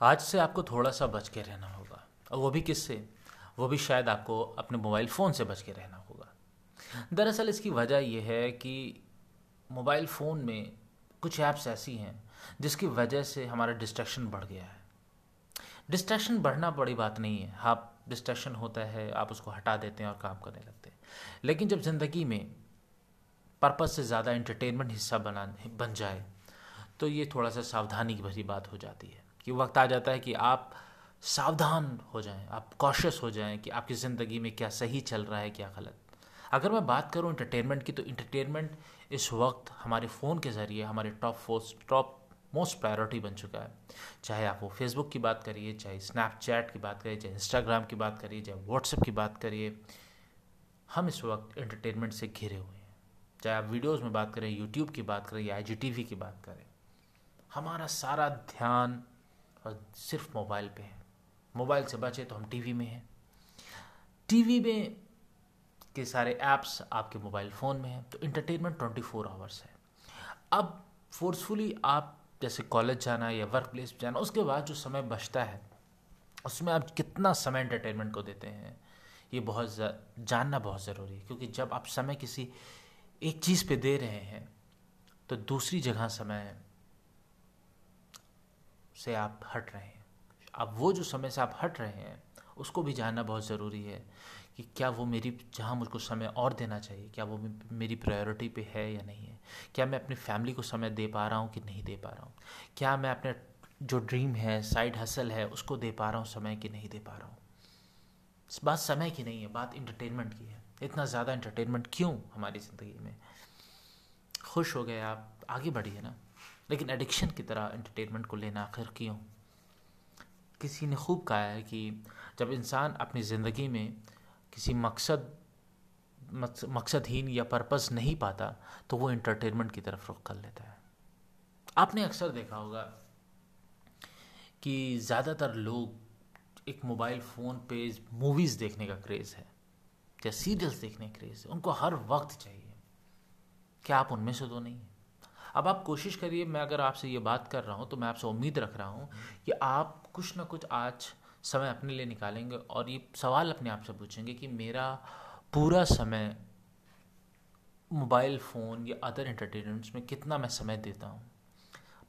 आज से आपको थोड़ा सा बच के रहना होगा। और वो भी किससे? वो भी शायद आपको अपने मोबाइल फ़ोन से बच के रहना होगा। दरअसल इसकी वजह यह है कि मोबाइल फ़ोन में कुछ ऐप्स ऐसी हैं जिसकी वजह से हमारा डिस्ट्रैक्शन बढ़ गया है। डिस्ट्रैक्शन बढ़ना बड़ी बात नहीं है। आप डिस्ट्रैक्शन होता है, आप उसको हटा देते हैं और काम करने लगते हैं। लेकिन जब ज़िंदगी में पर्पज़ से ज़्यादा इंटरटेनमेंट हिस्सा बना, बन जाए तो ये थोड़ा सा सावधानी की भरी बात हो जाती है कि वक्त आ जाता है कि आप सावधान हो जाएँ, आप कॉशियस हो जाएँ कि आपकी ज़िंदगी में क्या सही चल रहा है, क्या गलत। अगर मैं बात करूँ इंटरटेनमेंट की तो इंटरटेनमेंट इस वक्त हमारे फ़ोन के ज़रिए हमारे top force top most priority बन चुका है। चाहे आप वो फेसबुक की बात करिए, चाहे स्नैपचैट की बात करिए, चाहे इंस्टाग्राम की बात करिए, चाहे व्हाट्सएप की बात करिए, हम इस वक्त इंटरटेनमेंट से घिरे हुए हैं। चाहे आप वीडियोज़ में बात करें यूट्यूब की बात करें या आई की बात करें। हमारा सारा ध्यान सिर्फ़ मोबाइल पे है। मोबाइल से बचे तो हम टीवी में हैं। टीवी में के सारे ऐप्स आपके मोबाइल फ़ोन में हैं तो इंटरटेनमेंट ट्वेंटी फोर आवर्स है। अब फोर्सफुली आप जैसे कॉलेज जाना या वर्क प्लेस जाना, उसके बाद जो समय बचता है, उसमें आप कितना समय एंटरटेनमेंट को देते हैं, ये बहुत जानना बहुत ज़रूरी है। क्योंकि जब आप समय किसी एक चीज़ पे दे रहे हैं तो दूसरी जगह समय से आप हट रहे हैं। अब वो जो समय से आप हट रहे हैं, उसको भी जानना बहुत ज़रूरी है कि क्या वो मेरी, जहाँ मुझको समय और देना चाहिए, क्या वो मेरी प्रायोरिटी पे है या नहीं है? क्या मैं अपनी फैमिली को समय दे पा रहा हूँ कि नहीं दे पा रहा हूँ? क्या मैं अपने जो ड्रीम है साइड हसल है, उसको दे पा रहा हूँ समय कि नहीं दे पा रहा हूँ? बात समय की नहीं है, बात इंटरटेनमेंट की है। इतना ज़्यादा इंटरटेनमेंट क्यों हमारी ज़िंदगी में? खुश हो गए आप, आगे बढ़िए ना। लेकिन एडिक्शन की तरह इंटरटेनमेंट को लेना आखिर क्यों? किसी ने खूब कहा है कि जब इंसान अपनी ज़िंदगी में किसी मकसद मकसदहीन या पर्पस नहीं पाता तो वो इंटरटेनमेंट की तरफ़ रुख कर लेता है। आपने अक्सर देखा होगा कि ज़्यादातर लोग एक मोबाइल फ़ोन पे मूवीज़ देखने का क्रेज़ है, या सीरियल्स देखने का क्रेज़ है। उनको हर वक्त चाहिए। क्या आप उनमें से तो नहीं है? अब आप कोशिश करिए, मैं अगर आपसे ये बात कर रहा हूँ तो मैं आपसे उम्मीद रख रहा हूँ कि आप कुछ ना कुछ आज समय अपने लिए निकालेंगे और ये सवाल अपने आप से पूछेंगे कि मेरा पूरा समय मोबाइल फ़ोन या अदर एंटरटेनमेंट्स में कितना मैं समय देता हूँ?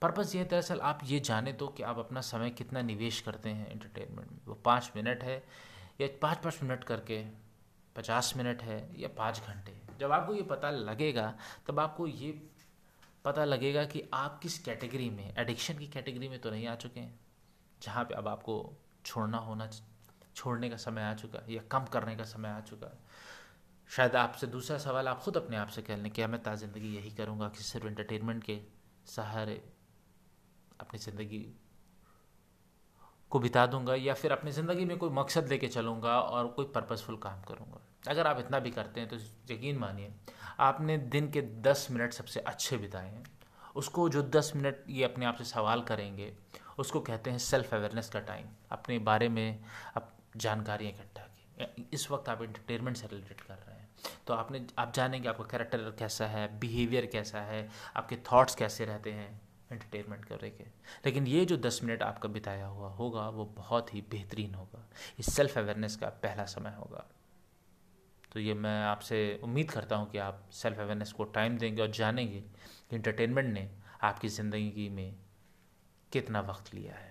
पर्पज़ ये दरअसल आप ये जाने तो कि आप अपना समय कितना निवेश करते हैं एंटरटेनमेंट में। वो पाँच मिनट है या पाँच पाँच मिनट करके पचास मिनट है या पाँच घंटे। जब आपको ये पता लगेगा, तब आपको ये पता लगेगा कि आप किस कैटेगरी में एडिक्शन की कैटेगरी में तो नहीं आ चुके हैं। जहाँ पे अब आपको छोड़ना होना छोड़ने का समय आ चुका है या कम करने का समय आ चुका है। शायद आपसे दूसरा सवाल आप खुद अपने आप से कह लें क्या मैं ता ज़िंदगी यही करूँगा कि सिर्फ़ एंटरटेनमेंट के सहारे अपनी ज़िंदगी को बिता दूँगा या फिर अपनी ज़िंदगी में कोई मकसद लेके चलूँगा और कोई पर्पसफुल काम करूँगा। अगर आप इतना भी करते हैं तो यकीन मानिए, आपने दिन के दस मिनट सबसे अच्छे बिताए हैं। उसको जो दस मिनट ये अपने आप से सवाल करेंगे, उसको कहते हैं सेल्फ अवेयरनेस का टाइम अपने बारे में आप जानकारी इकट्ठा की। इस वक्त आप इंटरटेनमेंट से रिलेटेड कर रहे हैं। तो आपने, आप जानेंगे आपका कैरेक्टर कैसा है बिहेवियर कैसा है, आपके थॉट्स कैसे रहते हैं। एंटरटेनमेंट करेंगे लेकिन ये जो दस मिनट आपका बिताया हुआ होगा, वो बहुत ही बेहतरीन होगा। इस सेल्फ अवेयरनेस का पहला समय होगा। तो ये मैं आपसे उम्मीद करता हूँ कि आप सेल्फ अवेयरनेस को टाइम देंगे और जानेंगे कि इंटरटेनमेंट ने आपकी ज़िंदगी में कितना वक्त लिया है।